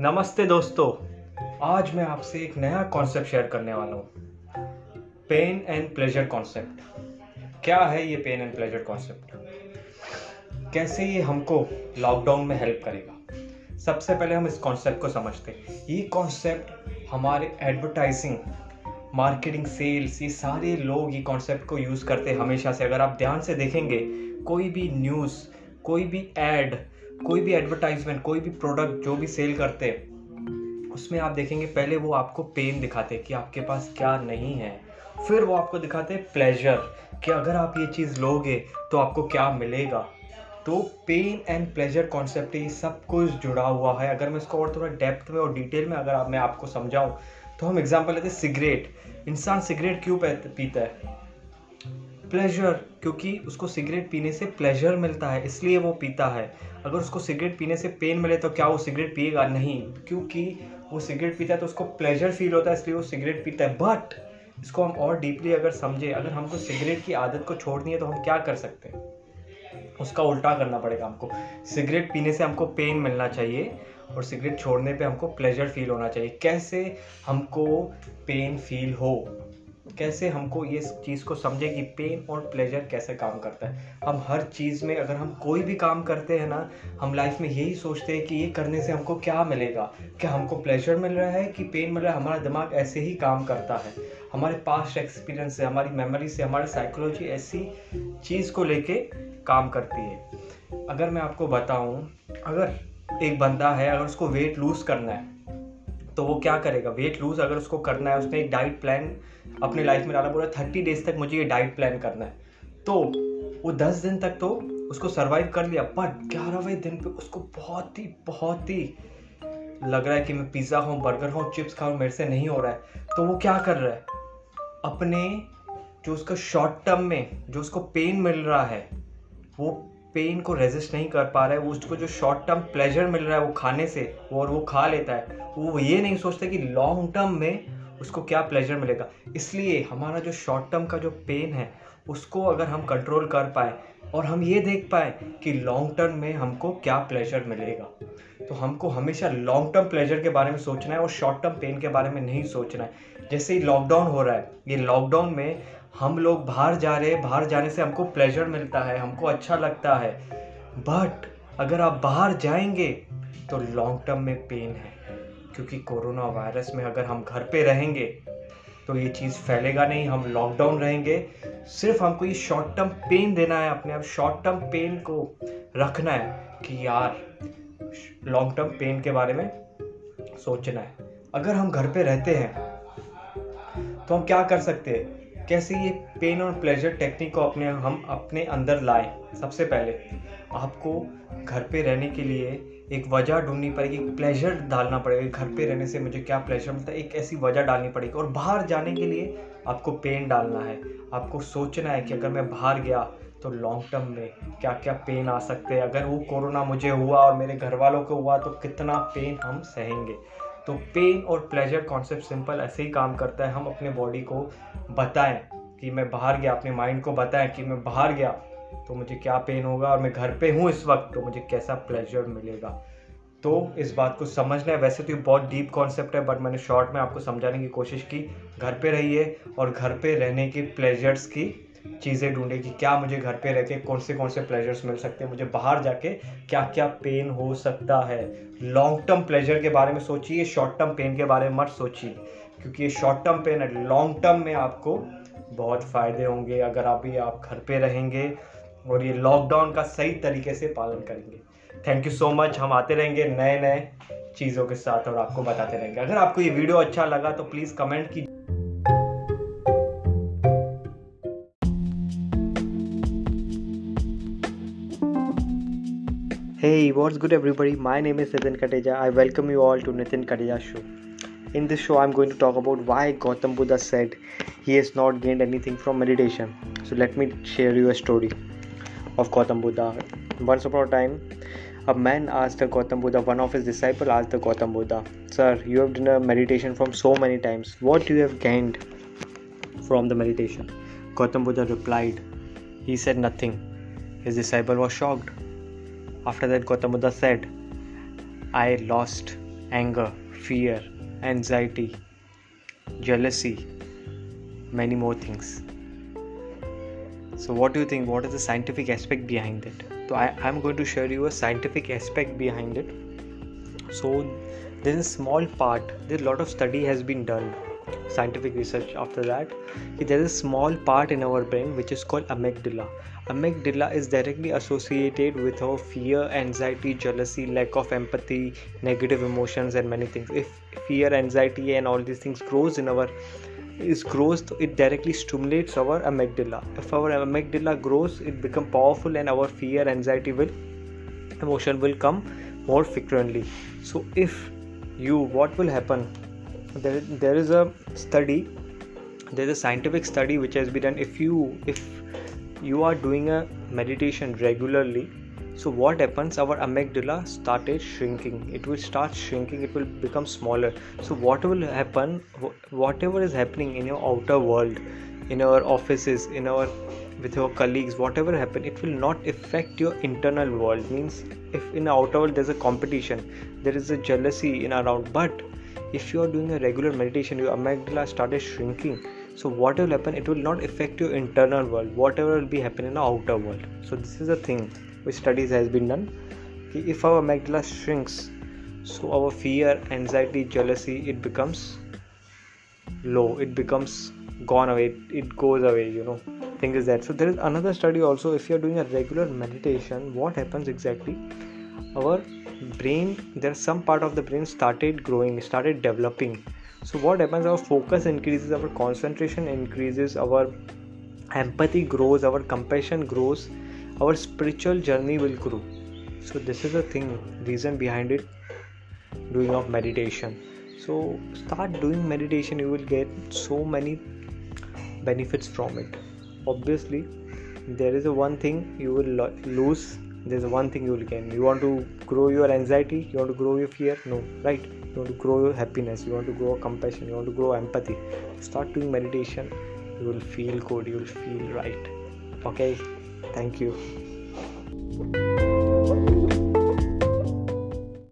नमस्ते दोस्तों। आज मैं आपसे एक नया कॉन्सेप्ट शेयर करने वाला हूँ। पेन एंड प्लेजर कॉन्सेप्ट क्या है ये पेन एंड प्लेजर कॉन्सेप्ट कैसे ये हमको लॉकडाउन में हेल्प करेगा? सबसे पहले हम इस कॉन्सेप्ट को समझते हैं। ये कॉन्सेप्ट हमारे एडवर्टाइजिंग मार्केटिंग सेल्स ये सारे लोग ये कॉन्सेप्ट को यूज़ करते हमेशा से। अगर आप ध्यान से देखेंगे, कोई भी न्यूज़ कोई भी एड कोई भी एडवर्टाइजमेंट कोई भी प्रोडक्ट जो भी सेल करते हैं, उसमें आप देखेंगे, पहले वो आपको पेन दिखाते हैं कि आपके पास क्या नहीं है। फिर वो आपको दिखाते हैं प्लेजर कि अगर आप ये चीज़ लोगे तो आपको क्या मिलेगा। तो पेन एंड प्लेजर कॉन्सेप्ट ये सब कुछ जुड़ा हुआ है। अगर मैं इसको और थोड़ा डेप्थ में और डिटेल में अगर आप, मैं आपको समझाऊँ तो हम एग्ज़ाम्पल लेते हैं सिगरेट इंसान सिगरेट क्यों पीता है? प्लेजर क्योंकि उसको सिगरेट पीने से प्लेजर मिलता है, इसलिए वो पीता है। अगर उसको सिगरेट पीने से पेन मिले तो क्या वो सिगरेट पिएगा? नहीं, क्योंकि वो सिगरेट पीता है तो उसको प्लेजर फील होता है, इसलिए वो सिगरेट पीता है। बट इसको हम और डीपली अगर समझे, अगर हमको सिगरेट की आदत को छोड़नी है तो हम क्या कर सकते हैं? उसका उल्टा करना पड़ेगा हमको। सिगरेट पीने से हमको पेन मिलना चाहिए, और सिगरेट छोड़ने पे हमको प्लेजर फील होना चाहिए। कैसे हमको पेन फील हो? कैसे हमको ये चीज़ को समझे कि पेन और प्लेजर कैसे काम करता है। हम हर चीज़ में अगर हम कोई भी काम करते हैं ना, हम लाइफ में यही सोचते हैं कि ये करने से हमको क्या मिलेगा? क्या हमको प्लेजर मिल रहा है कि पेन मिल रहा है? हमारा दिमाग ऐसे ही काम करता है। हमारे पास्ट एक्सपीरियंस से, हमारी मेमोरी से, हमारी साइकोलॉजी ऐसी चीज़ को लेके काम करती है। अगर मैं आपको बताऊँ, अगर एक बंदा है, अगर उसको वेट लूज़ करना है तो वो क्या करेगा? वेट लूज अगर उसको करना है, उसने एक डाइट प्लान अपने लाइफ में डाला, बोला थर्टी डेज़ तक मुझे ये डाइट प्लान करना है। तो वो दस दिन तक तो उसको सर्वाइव कर लिया, पर ग्यारहवें दिन पे उसको बहुत ही बहुत ही लग रहा है कि मैं पिज़्ज़ा खाऊँ बर्गर खाऊँ चिप्स खाऊँ, मेरे से नहीं हो रहा है। तो वो क्या कर रहा है? अपने जो उसका शॉर्ट टर्म में, जो उसको पेन मिल रहा है, वो पेन को रेजिस्ट नहीं कर पा रहा है, वो उसको जो शॉर्ट टर्म प्लेजर मिल रहा है वो खाने से और वो खा लेता है, वो ये नहीं सोचता कि लॉन्ग टर्म में उसको क्या प्लेजर मिलेगा। इसलिए हमारा जो शॉर्ट टर्म का जो पेन है, उसको अगर हम कंट्रोल कर पाए और हम ये देख पाए कि लॉन्ग टर्म में हमको क्या प्लेजर मिलेगा तो हमको हमेशा लॉन्ग टर्म प्लेजर के बारे में सोचना है और शॉर्ट टर्म पेन के बारे में नहीं सोचना है। जैसे ही लॉकडाउन हो रहा है, ये लॉकडाउन में हम लोग बाहर जा रहे हैं, बाहर जाने से हमको प्लेजर मिलता है, हमको अच्छा लगता है। बट अगर आप बाहर जाएँगे तो लॉन्ग टर्म में पेन है। क्योंकि कोरोना वायरस में अगर हम घर पे रहेंगे तो ये चीज़ फैलेगा नहीं, हम लॉकडाउन रहेंगे। सिर्फ़ हमको ये शॉर्ट टर्म पेन देना है, अपने आप शॉर्ट टर्म पेन को रखना है कि यार लॉन्ग टर्म पेन के बारे में सोचना है। अगर हम घर पे रहते हैं तो हम क्या कर सकते हैं? कैसे ये पेन और प्लेजर टेक्निक को अपने हम अपने अंदर लाएँ? सबसे पहले, आपको घर पे रहने के लिए एक वजह ढूंढनी पड़ेगी प्लेजर डालना पड़ेगा। घर पे रहने से मुझे क्या प्लेजर मिलता है? एक ऐसी वजह डालनी पड़ेगी। और बाहर जाने के लिए आपको पेन डालना है। आपको सोचना है कि अगर मैं बाहर गया तो लॉन्ग टर्म में क्या क्या पेन आ सकते हैं? अगर वो कोरोना मुझे हुआ और मेरे घर वालों को हुआ तो कितना पेन हम सहेंगे? तो पेन और प्लेजर कॉन्सेप्ट सिंपल ऐसे ही काम करता है, हम अपने बॉडी को बताएँ कि मैं बाहर गया, अपने माइंड को बताएँ कि मैं बाहर गया तो मुझे क्या पेन होगा और मैं घर पे हूँ इस वक्त तो मुझे कैसा प्लेजर मिलेगा? तो इस बात को समझना है। वैसे तो ये बहुत डीप कॉन्सेप्ट है बट मैंने शॉर्ट में आपको समझाने की कोशिश की। घर पे रहिए और घर पे रहने के प्लेजर्स की चीज़ें ढूंढे कि क्या मुझे घर पे रह के कौन से कौन से प्लेजर्स मिल सकते हैं। मुझे बाहर जाके क्या क्या पेन हो सकता है। लॉन्ग टर्म प्लेजर के बारे में सोचिए शॉर्ट टर्म पेन के बारे में मत सोचिए। क्योंकि ये शॉर्ट टर्म पेन है लॉन्ग टर्म में आपको बहुत फ़ायदे होंगे अगर अभी आप घर पे रहेंगे और ये लॉकडाउन का सही तरीके से पालन करेंगे। थैंक यू सो मच हम आते रहेंगे नए नए चीज़ों के साथ और आपको बताते रहेंगे। अगर आपको ये वीडियो अच्छा लगा तो प्लीज़ कमेंट कीजिए। Hey, what's good, everybody? My name is Nitin Kateja. I welcome you all to Nitin Kateja Show. In this show, I'm going to talk about why Gautam Buddha said he has not gained anything from meditation. So, let me share you a story of Gautam Buddha. Once upon a time, a man asked the Gautam Buddha, one of his disciples asked the Gautam Buddha, Sir, you have done a meditation from so many times. What do you have gained from the meditation? Gautam Buddha replied, He said nothing. His disciple was shocked after that, Gautam Buddha said, I lost anger fear anxiety jealousy many more things. So what do you think? What is the scientific aspect behind it? So I, i'm going to share you a scientific aspect behind it. So there's a small part there's a lot of study has been done scientific research after that there's a small part in our brain which is called amygdala. Amygdala is directly associated with our fear anxiety jealousy lack of empathy negative emotions and many things. If fear anxiety and all these things grows in our is grows it directly stimulates our amygdala. If our amygdala grows it become powerful and our fear anxiety will emotion will come more frequently. So if you what will happen there, there is a study there is a scientific study which has been done. If you if you are doing a meditation regularly so what happens? Our amygdala started shrinking. It will start shrinking. It will become smaller. So what will happen? Whatever is happening in your outer world in our offices in our with your colleagues whatever happen it will not affect your internal world. Means if in outer world there's a competition there is a jealousy in around but if you are doing a regular meditation your amygdala started shrinking. So what will happen it will not affect your internal world. Whatever will be happening in the outer world. So this is a thing which studies has been done. If our amygdala shrinks so our fear anxiety jealousy it becomes low. It becomes gone away. It goes away you know thing is that. So there is another study also. If you're doing a regular meditation what happens exactly? Our brain there's some part of the brain started growing started developing. So what happens our focus increases our concentration increases our empathy grows our compassion grows our spiritual journey will grow. So this is the thing reason behind it doing of meditation. So start doing meditation you will get so many benefits from it. Obviously there is a one thing you will lo- lose there's one thing you will gain. You want to grow your anxiety you want to grow your fear? No right? You want to grow your happiness you want to grow compassion you want to grow empathy. Start doing meditation you will feel good you will feel right. Okay? Thank you.